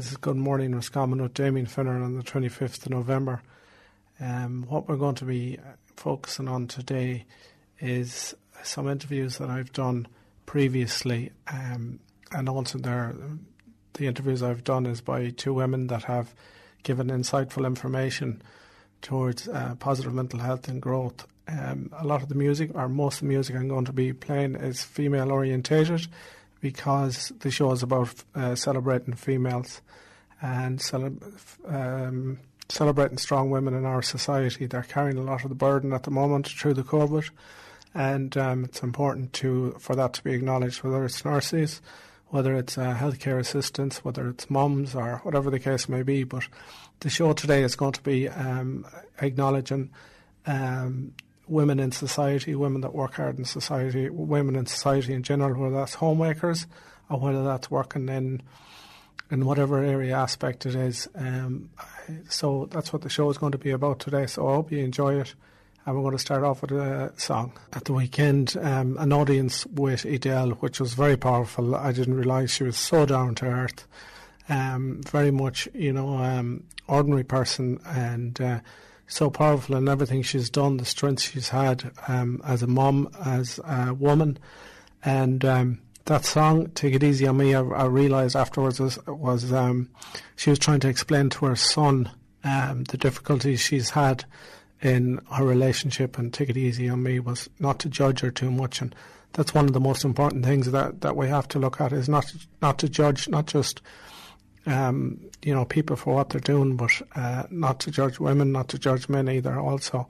This is Good Morning Roscommon with Damien Finneran the 25th of November. Um, what we're going to be focusing on today is some interviews that I've done previously, um, and also there, the interviews I've done is by two women that have given insightful information towards uh, positive mental health and growth. Um, a lot of the music, or most of the music I'm going to be playing, is female orientated because the show is about uh, celebrating females and um, celebrating strong women in our society. They're carrying a lot of the burden at the moment through the COVID, and um, it's important to for that to be acknowledged, whether it's nurses, whether it's uh, healthcare assistants, whether it's mums, or whatever the case may be. But the show today is going to be um, acknowledging um, women in society, women that work hard in society, women in society in general, whether that's homemakers or whether that's working in in whatever area aspect it is. Um, so that's what the show is going to be about today. So I hope you enjoy it. And we're going to start off with a song. At the weekend, um, an audience with Adele, which was very powerful. I didn't realise she was so down to earth. Um, very much, you know, um, ordinary person and uh, so powerful in everything she's done, the strength she's had um, as a mom, as a woman, and um, that song "Take It Easy on Me," I, I realised afterwards was, was um, she was trying to explain to her son um, the difficulties she's had in her relationship, and "Take It Easy on Me" was not to judge her too much, and that's one of the most important things that that we have to look at is not not to judge, not just um, you know, people for what they're doing, but uh, not to judge women, not to judge men either. Also,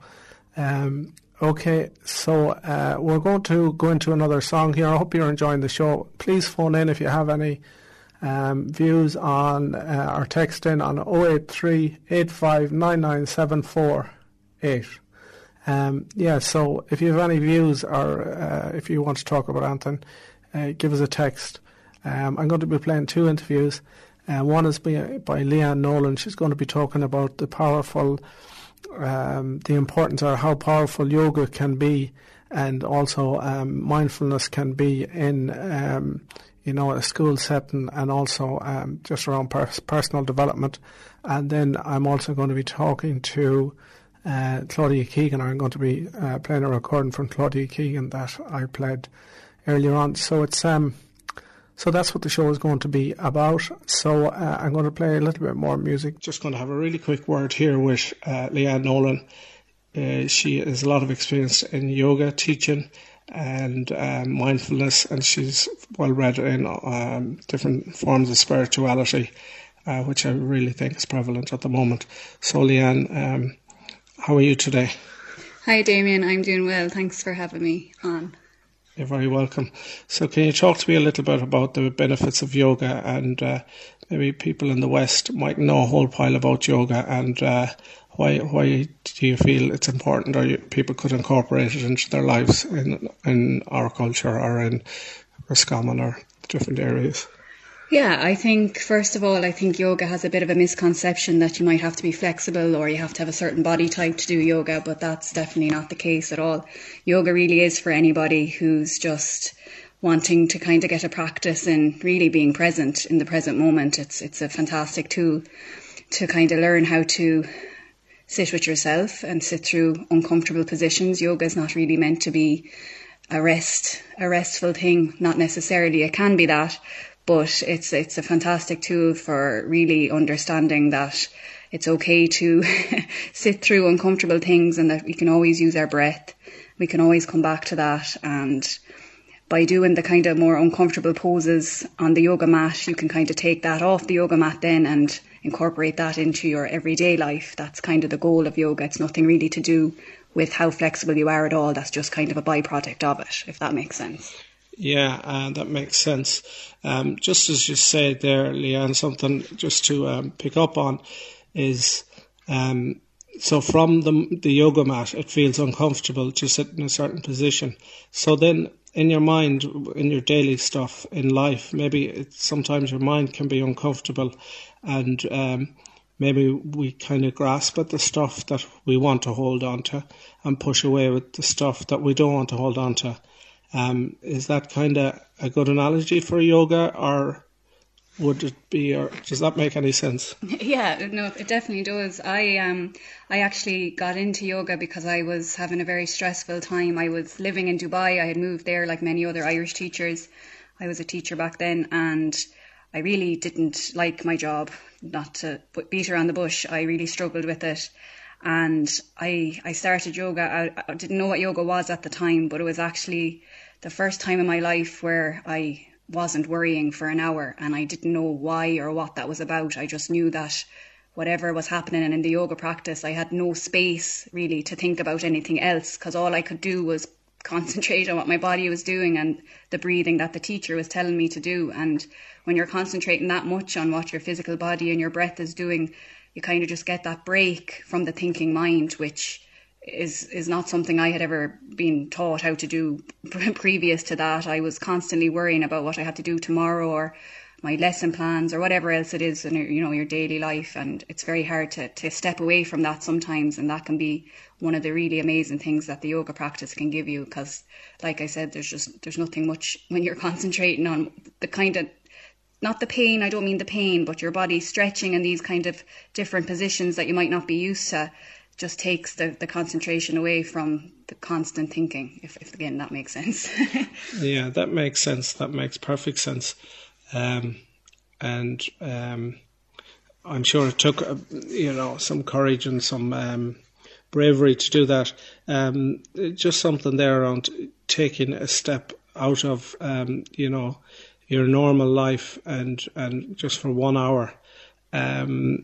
um, okay, so uh, we're going to go into another song here. I hope you're enjoying the show. Please phone in if you have any um, views on uh, or text in on 083 Um, yeah, so if you have any views or uh, if you want to talk about anything, uh, give us a text. Um, I'm going to be playing two interviews. Uh, one is by, by Leanne Nolan. She's going to be talking about the powerful, um, the importance or how powerful yoga can be, and also um, mindfulness can be in, um, you know, a school setting, and also um, just around pers- personal development. And then I'm also going to be talking to uh, Claudia Keegan. I'm going to be uh, playing a recording from Claudia Keegan that I played earlier on. So it's um so that's what the show is going to be about. So uh, I'm going to play a little bit more music. Just going to have a really quick word here with uh, Leanne Nolan. Uh, she has a lot of experience in yoga teaching and um, mindfulness, and she's well read in um, different forms of spirituality, uh, which I really think is prevalent at the moment. So, Leanne, um, how are you today? Hi, Damien. I'm doing well. Thanks for having me on. You're very welcome. So, can you talk to me a little bit about the benefits of yoga and uh, maybe people in the West might know a whole pile about yoga and uh, why why do you feel it's important or you, people could incorporate it into their lives in in our culture or in Roscommon or different areas? Yeah, I think first of all, I think yoga has a bit of a misconception that you might have to be flexible or you have to have a certain body type to do yoga, but that's definitely not the case at all. Yoga really is for anybody who's just wanting to kind of get a practice in really being present in the present moment. It's it's a fantastic tool to kind of learn how to sit with yourself and sit through uncomfortable positions. Yoga is not really meant to be a rest a restful thing, not necessarily. It can be that, but it's it's a fantastic tool for really understanding that it's okay to sit through uncomfortable things and that we can always use our breath. We can always come back to that and by doing the kind of more uncomfortable poses on the yoga mat, you can kind of take that off the yoga mat then and incorporate that into your everyday life. That's kind of the goal of yoga. It's nothing really to do with how flexible you are at all. That's just kind of a byproduct of it, if that makes sense. Yeah, uh, that makes sense. Um, just as you said there, Leanne, something just to um, pick up on is um, so from the the yoga mat, it feels uncomfortable to sit in a certain position. So then, in your mind, in your daily stuff in life, maybe sometimes your mind can be uncomfortable, and um, maybe we kind of grasp at the stuff that we want to hold on to and push away with the stuff that we don't want to hold on to. Um, is that kind of a good analogy for yoga, or would it be, or does that make any sense? Yeah, no, it definitely does. I um, I actually got into yoga because I was having a very stressful time. I was living in Dubai. I had moved there, like many other Irish teachers. I was a teacher back then, and I really didn't like my job. Not to put beat around the bush, I really struggled with it. And I I started yoga. I, I didn't know what yoga was at the time, but it was actually the first time in my life where I wasn't worrying for an hour and I didn't know why or what that was about. I just knew that whatever was happening and in the yoga practice, I had no space really to think about anything else because all I could do was concentrate on what my body was doing and the breathing that the teacher was telling me to do. And when you're concentrating that much on what your physical body and your breath is doing, you kind of just get that break from the thinking mind, which is is not something I had ever been taught how to do previous to that. I was constantly worrying about what I had to do tomorrow or my lesson plans or whatever else it is in you know your daily life and it's very hard to, to step away from that sometimes and that can be one of the really amazing things that the yoga practice can give you because like I said there's just there's nothing much when you're concentrating on the kind of not the pain, I don't mean the pain, but your body stretching in these kind of different positions that you might not be used to just takes the, the concentration away from the constant thinking, if, if again that makes sense. yeah, that makes sense. That makes perfect sense. Um, and um, I'm sure it took, uh, you know, some courage and some um, bravery to do that. Um, just something there around taking a step out of, um, you know, your normal life and, and just for one hour. Um,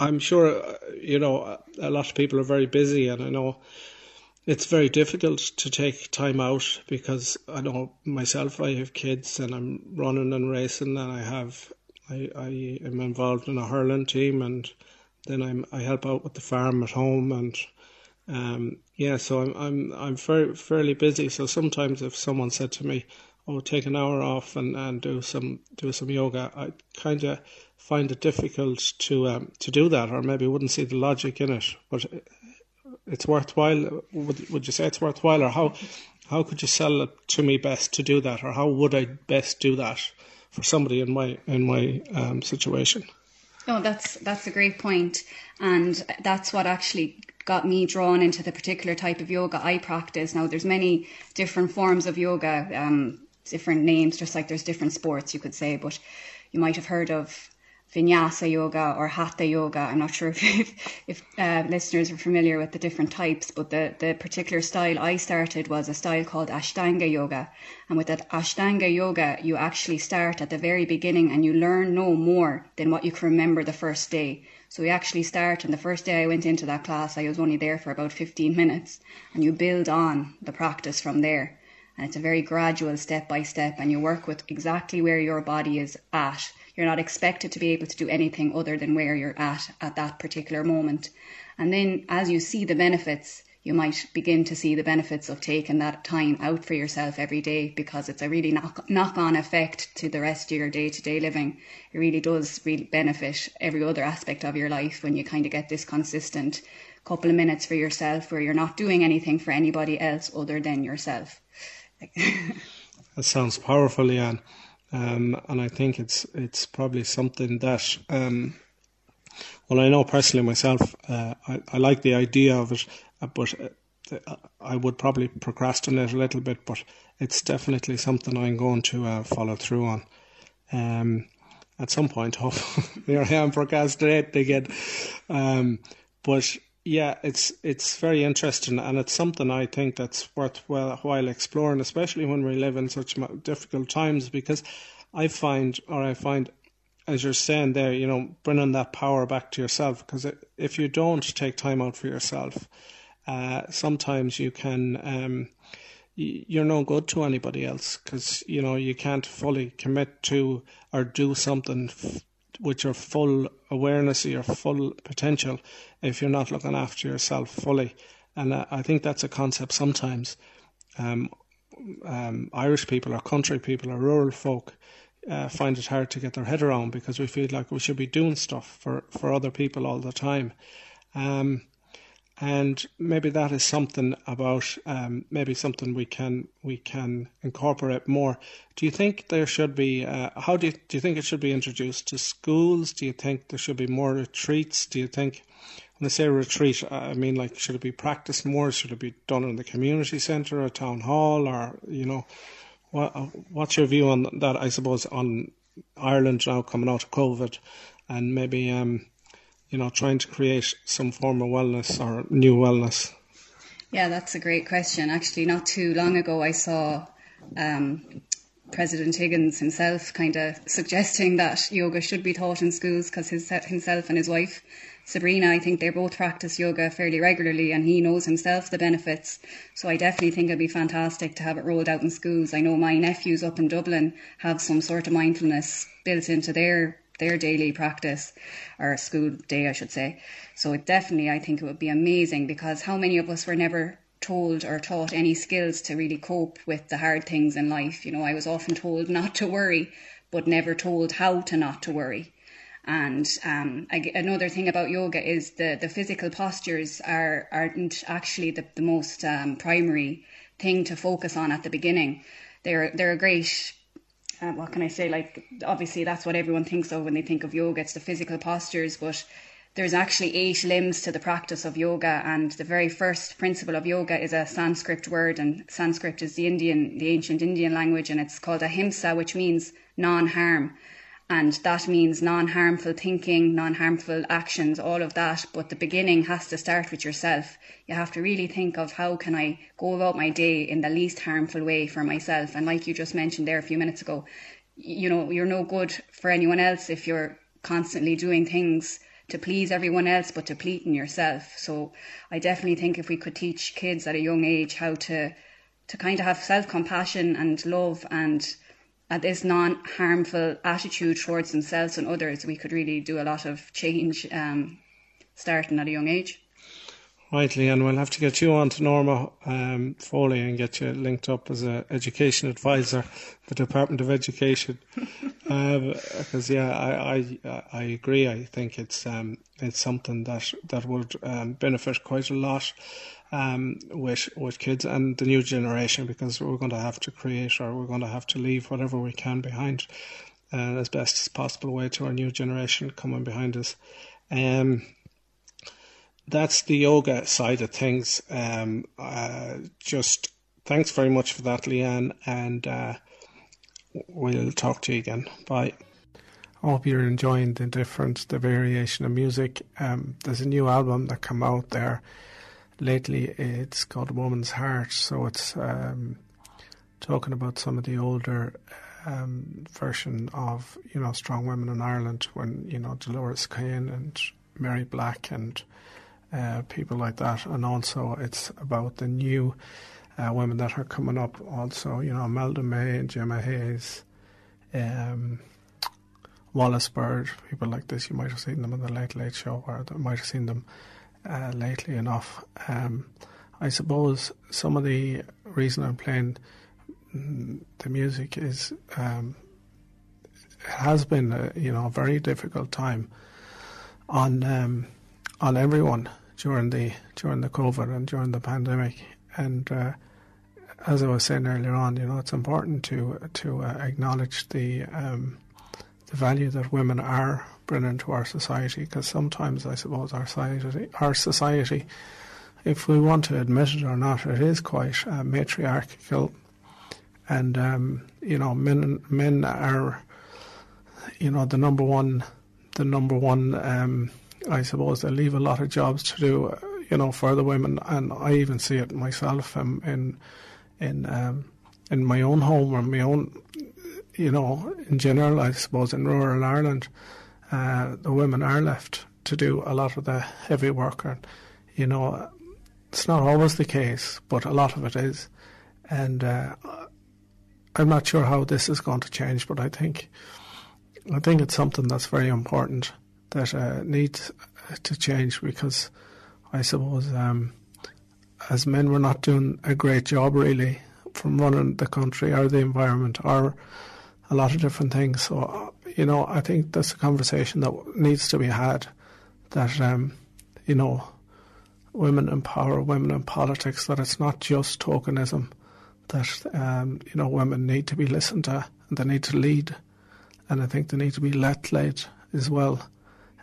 I'm sure, you know, a lot of people are very busy, and I know it's very difficult to take time out because I know myself, I have kids and I'm running and racing, and I have, I, I am involved in a hurling team, and then I'm, I help out with the farm at home, and um, yeah, so I'm, I'm, I'm very, fairly busy. So sometimes if someone said to me, "Oh, take an hour off and, and do some, do some yoga," I kind of find it difficult to um, to do that, or maybe wouldn't see the logic in it. But it's worthwhile. Would would you say it's worthwhile, or how how could you sell it to me best to do that, or how would I best do that for somebody in my in my um, situation? Oh, that's that's a great point, and that's what actually got me drawn into the particular type of yoga I practice. Now, there's many different forms of yoga, um, different names, just like there's different sports, you could say. But you might have heard of vinyasa yoga or hatha yoga. I'm not sure if if, if uh, listeners are familiar with the different types, but the, the particular style I started was a style called Ashtanga yoga. And with that Ashtanga yoga, you actually start at the very beginning and you learn no more than what you can remember the first day. So we actually start, and the first day I went into that class, I was only there for about 15 minutes, and you build on the practice from there. And it's a very gradual step by step, and you work with exactly where your body is at you're not expected to be able to do anything other than where you're at at that particular moment. And then as you see the benefits, you might begin to see the benefits of taking that time out for yourself every day because it's a really knock, on effect to the rest of your day to day living. It really does really benefit every other aspect of your life when you kind of get this consistent couple of minutes for yourself where you're not doing anything for anybody else other than yourself. that sounds powerful, Leanne. Um, and I think it's it's probably something that, um, well, I know personally myself, uh, I, I like the idea of it, uh, but uh, I would probably procrastinate a little bit, but it's definitely something I'm going to uh, follow through on. Um, at some point, hopefully, here I am procrastinating again. Um, but yeah, it's it's very interesting, and it's something I think that's worthwhile while exploring, especially when we live in such difficult times. Because I find, or I find, as you're saying there, you know, bringing that power back to yourself. Because if you don't take time out for yourself, uh, sometimes you can. Um, you're no good to anybody else because you know you can't fully commit to or do something with your full awareness of your full potential if you're not looking after yourself fully. And I think that's a concept sometimes um, um, Irish people or country people or rural folk uh, find it hard to get their head around because we feel like we should be doing stuff for, for other people all the time. Um, and maybe that is something about um, maybe something we can we can incorporate more. Do you think there should be? Uh, how do you do you think it should be introduced to schools? Do you think there should be more retreats? Do you think when I say retreat, I mean like should it be practiced more? Should it be done in the community centre or town hall, or you know, what what's your view on that? I suppose on Ireland now coming out of COVID, and maybe. Um, you know, trying to create some form of wellness or new wellness? Yeah, that's a great question. Actually, not too long ago, I saw um, President Higgins himself kind of suggesting that yoga should be taught in schools because himself and his wife, Sabrina, I think they both practice yoga fairly regularly and he knows himself the benefits. So I definitely think it'd be fantastic to have it rolled out in schools. I know my nephews up in Dublin have some sort of mindfulness built into their their daily practice or school day, I should say. So it definitely, I think it would be amazing because how many of us were never told or taught any skills to really cope with the hard things in life? You know, I was often told not to worry, but never told how to not to worry. And um, I, another thing about yoga is the, the physical postures are aren't actually the, the most um, primary thing to focus on at the beginning. They're they're a great uh, what can I say? Like, obviously, that's what everyone thinks of when they think of yoga. It's the physical postures, but there's actually eight limbs to the practice of yoga, and the very first principle of yoga is a Sanskrit word, and Sanskrit is the Indian, the ancient Indian language, and it's called ahimsa, which means non-harm and that means non-harmful thinking non-harmful actions all of that. But the beginning has to start with yourself. You have to really think of how can i go about my day in the least harmful way for myself. And like you just mentioned there a few minutes ago you know you're no good for anyone else if you're constantly doing things to please everyone else but to yourself. So i definitely think if we could teach kids at a young age how to to kind of have self-compassion and love and at this non harmful attitude towards themselves and others, we could really do a lot of change um, starting at a young age. Right, Leanne, we'll have to get you on to Norma um, Foley and get you linked up as an education advisor, the Department of Education. Because um, yeah, I, I I agree. I think it's um, it's something that that would um, benefit quite a lot um, with with kids and the new generation because we're going to have to create or we're going to have to leave whatever we can behind uh, as best as possible way to our new generation coming behind us. Um, that's the yoga side of things. Um, uh, just thanks very much for that, Leanne, and uh, we'll talk to you again. Bye. I hope you're enjoying the difference, the variation of music. Um, there's a new album that come out there lately it's called Woman's Heart, so it's um, talking about some of the older um, version of you know strong women in Ireland when you know Dolores Keane and Mary Black and uh, people like that, and also it's about the new uh, women that are coming up. Also, you know Imelda May and Gemma Hayes. Um, Wallis Bird, people like this, you might have seen them on the Late Late Show, or you might have seen them uh, lately enough. Um, I suppose some of the reason I'm playing the music is um, it has been a, you know a very difficult time on um, on everyone during the during the COVID and during the pandemic and. Uh, as I was saying earlier on, you know, it's important to to uh, acknowledge the um, the value that women are bringing to our society because sometimes I suppose our society, our society, if we want to admit it or not, it is quite uh, matriarchal, and um, you know men men are you know the number one the number one um, I suppose they leave a lot of jobs to do uh, you know for the women. And I even see it myself um, in in um, in my own home or my own you know in general I suppose in rural Ireland uh, the women are left to do a lot of the heavy work. And, you know, it's not always the case, but a lot of it is. And uh, I'm not sure how this is going to change, but I think I think it's something that's very important that uh, needs to change because I suppose um, as men we're not doing a great job really from running the country or the environment or a lot of different things. So you know, I think that's a conversation that needs to be had. That um, you know, women in power, women in politics, that it's not just tokenism, that um, you know women need to be listened to and they need to lead, and I think they need to be let led as well.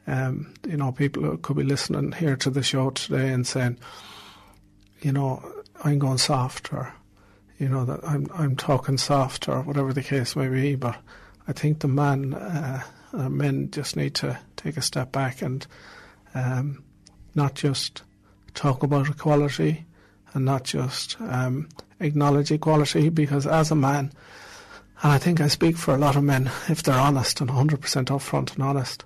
Um, you know, people could be listening here to the show today and saying, you know, I'm going soft, or you know that I'm I'm talking soft, or whatever the case may be. But I think the man, uh, uh, men, just need to take a step back and um, not just talk about equality and not just um, acknowledge equality because as a man, and I think I speak for a lot of men, if they're honest and 100% upfront and honest,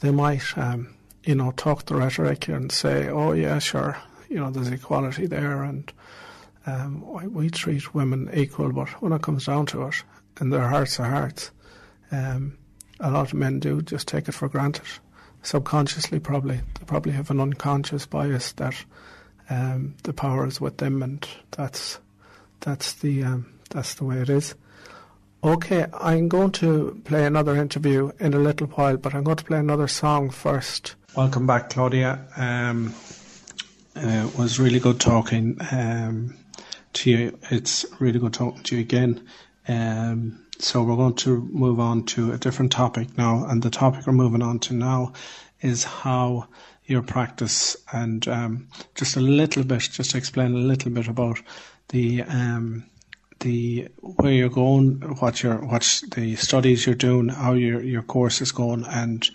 they might, um, you know, talk the rhetoric and say, oh, yeah, sure, you know, there's equality there and um, we treat women equal, but when it comes down to it, in their hearts of hearts, um, a lot of men do just take it for granted subconsciously probably they probably have an unconscious bias that um, the power is with them and that's that's the um, that's the way it is. Okay, I'm going to play another interview in a little while, but I'm going to play another song first. Welcome back, Claudia. Um, uh, it was really good talking um, to you. It's really good talking to you again. Um, so we're going to move on to a different topic now, and the topic we're moving on to now is how your practice and um, just a little bit, just to explain a little bit about the um, the where you're going, what your what the studies you're doing, how your your course is going, and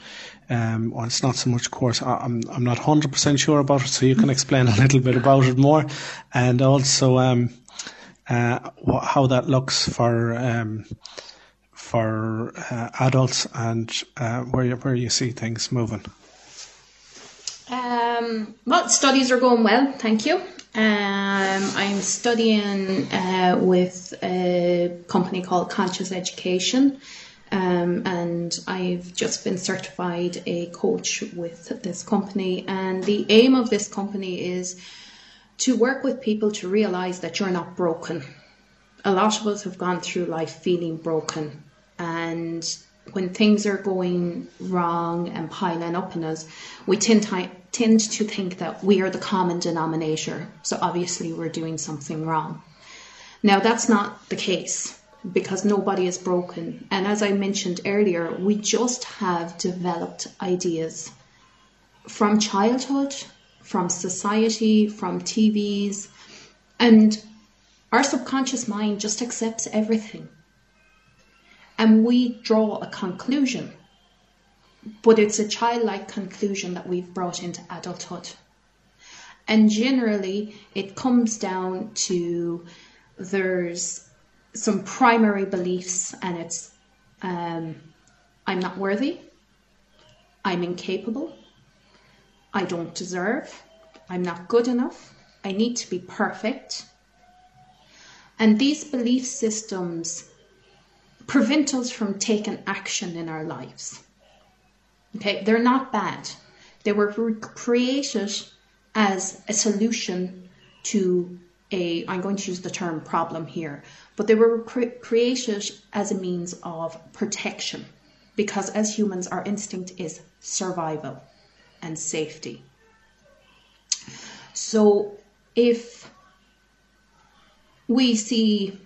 um, well, it's not so much course. I'm I'm not hundred percent sure about it, so you can explain a little bit about it more, and also um, uh, how that looks for um, for uh, adults and uh, where you, where you see things moving. Um, well, studies are going well, thank you. Um, I'm studying uh, with a company called Conscious Education, um, and I've just been certified a coach with this company. And the aim of this company is to work with people to realize that you're not broken. A lot of us have gone through life feeling broken, and when things are going wrong and piling up on us, we tend to, tend to think that we are the common denominator. So obviously, we're doing something wrong. Now, that's not the case because nobody is broken. And as I mentioned earlier, we just have developed ideas from childhood from society, from TVs, and our subconscious mind just accepts everything. And we draw a conclusion, but it's a childlike conclusion that we've brought into adulthood. And generally, it comes down to there's some primary beliefs, and it's um, I'm not worthy, I'm incapable, I don't deserve, I'm not good enough, I need to be perfect. And these belief systems prevent us from taking action in our lives. Okay, they're not bad. They were created as a solution to a, I'm going to use the term problem here, but they were cre- created as a means of protection because as humans, our instinct is survival and safety. So if we see,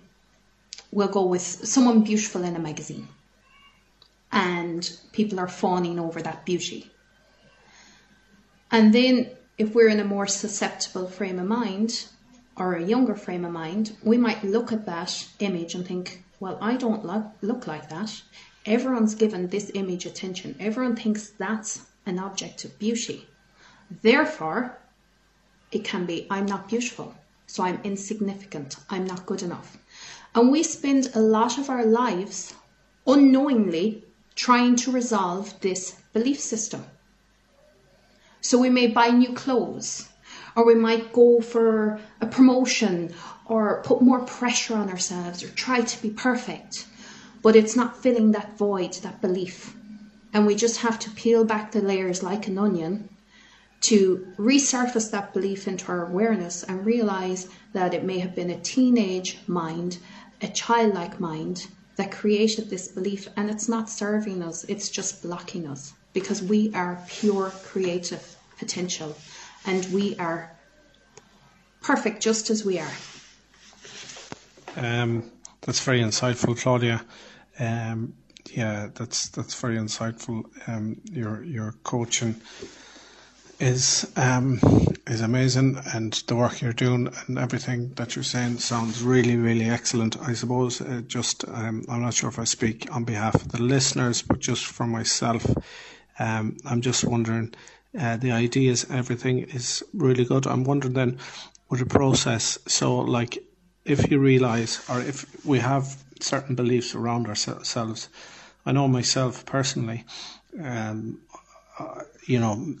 we'll go with someone beautiful in a magazine and people are fawning over that beauty. And then if we're in a more susceptible frame of mind or a younger frame of mind, we might look at that image and think, well, I don't look, look like that. Everyone's given this image attention. Everyone thinks that's an object of beauty. Therefore, it can be I'm not beautiful, so I'm insignificant, I'm not good enough. And we spend a lot of our lives unknowingly trying to resolve this belief system. So we may buy new clothes, or we might go for a promotion, or put more pressure on ourselves, or try to be perfect. But it's not filling that void, that belief. And we just have to peel back the layers like an onion to resurface that belief into our awareness and realize that it may have been a teenage mind, a childlike mind that created this belief. And it's not serving us, it's just blocking us because we are pure creative potential and we are perfect just as we are. Um, that's very insightful, Claudia. Um, yeah, that's that's very insightful. Um, your your coaching is um, is amazing, and the work you're doing and everything that you're saying sounds really, really excellent. I suppose uh, just um, I'm not sure if I speak on behalf of the listeners, but just for myself, um, I'm just wondering. Uh, the ideas, everything is really good. I'm wondering then, with the process. So, like, if you realize, or if we have certain beliefs around ourselves, I know myself personally. Um, uh, you know,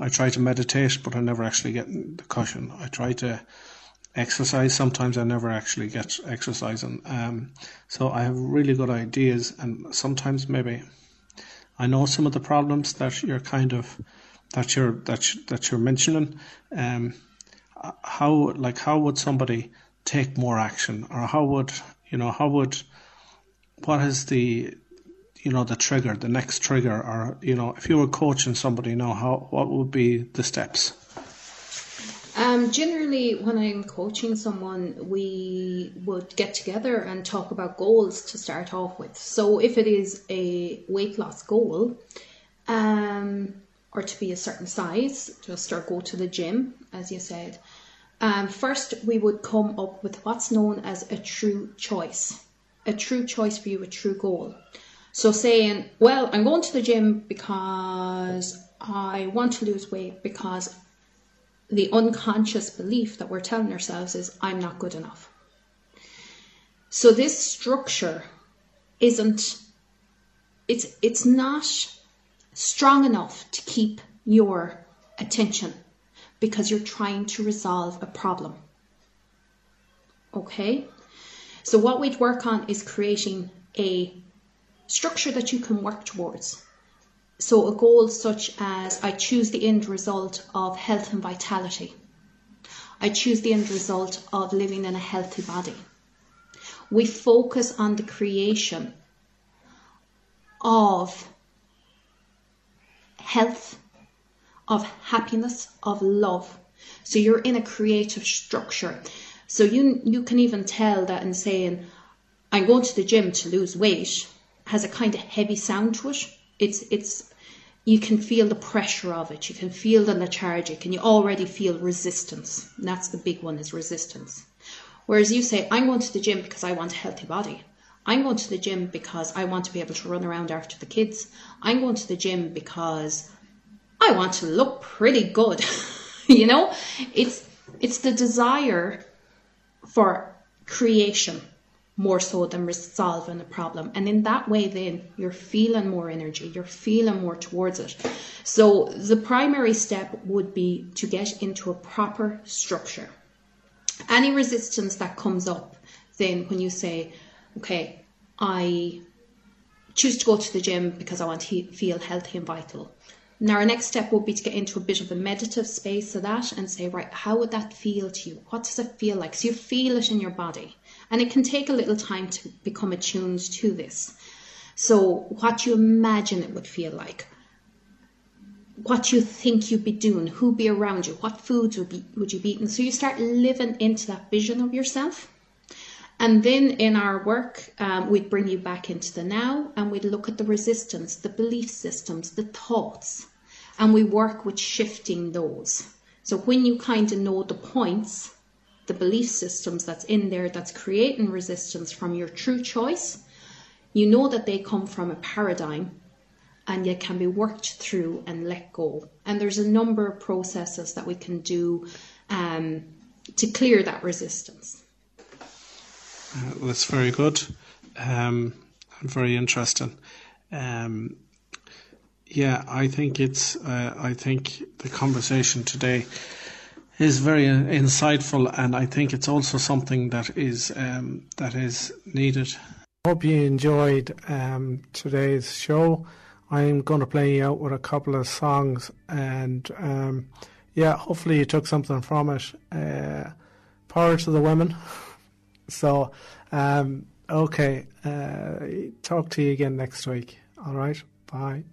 I try to meditate, but I never actually get the cushion. I try to exercise. Sometimes I never actually get exercising. Um, so I have really good ideas, and sometimes maybe I know some of the problems that you're kind of that you're that that you're mentioning. Um, how like how would somebody take more action, or how would you know how would what is the you know the trigger, the next trigger, or you know if you were coaching somebody now, how what would be the steps? Um, generally, when I'm coaching someone, we would get together and talk about goals to start off with. So, if it is a weight loss goal, um, or to be a certain size, just or go to the gym, as you said, um, first we would come up with what's known as a true choice. A true choice for you, a true goal. So saying, well, I'm going to the gym because I want to lose weight because the unconscious belief that we're telling ourselves is I'm not good enough. So this structure isn't it's it's not strong enough to keep your attention because you're trying to resolve a problem. Okay? So what we'd work on is creating a structure that you can work towards. So, a goal such as I choose the end result of health and vitality. I choose the end result of living in a healthy body. We focus on the creation of health, of happiness, of love. So you're in a creative structure. So you you can even tell that in saying, I'm going to the gym to lose weight has a kind of heavy sound to it. It's it's you can feel the pressure of it. You can feel the lethargic, and you already feel resistance. And that's the big one is resistance. Whereas you say, I'm going to the gym because I want a healthy body. I'm going to the gym because I want to be able to run around after the kids. I'm going to the gym because I want to look pretty good. you know, it's it's the desire for creation more so than resolving a problem. And in that way, then you're feeling more energy, you're feeling more towards it. So the primary step would be to get into a proper structure. Any resistance that comes up, then when you say, okay, I choose to go to the gym because I want to feel healthy and vital. Now, our next step would be to get into a bit of a meditative space of that and say, right, how would that feel to you? What does it feel like? So you feel it in your body. And it can take a little time to become attuned to this. So, what you imagine it would feel like, what you think you'd be doing, who'd be around you, what foods would, be, would you be eating. So, you start living into that vision of yourself. And then in our work, um, we'd bring you back into the now and we'd look at the resistance, the belief systems, the thoughts, and we work with shifting those. So when you kind of know the points, the belief systems that's in there that's creating resistance from your true choice, you know that they come from a paradigm and yet can be worked through and let go. And there's a number of processes that we can do um, to clear that resistance. Uh, that's very good um, and very interesting. Um, yeah, I think it's. Uh, I think the conversation today is very insightful, and I think it's also something that is um, that is needed. Hope you enjoyed um, today's show. I'm going to play you out with a couple of songs, and um, yeah, hopefully you took something from it. Uh, power to the women. so, um, okay, uh, talk to you again next week. All right, bye.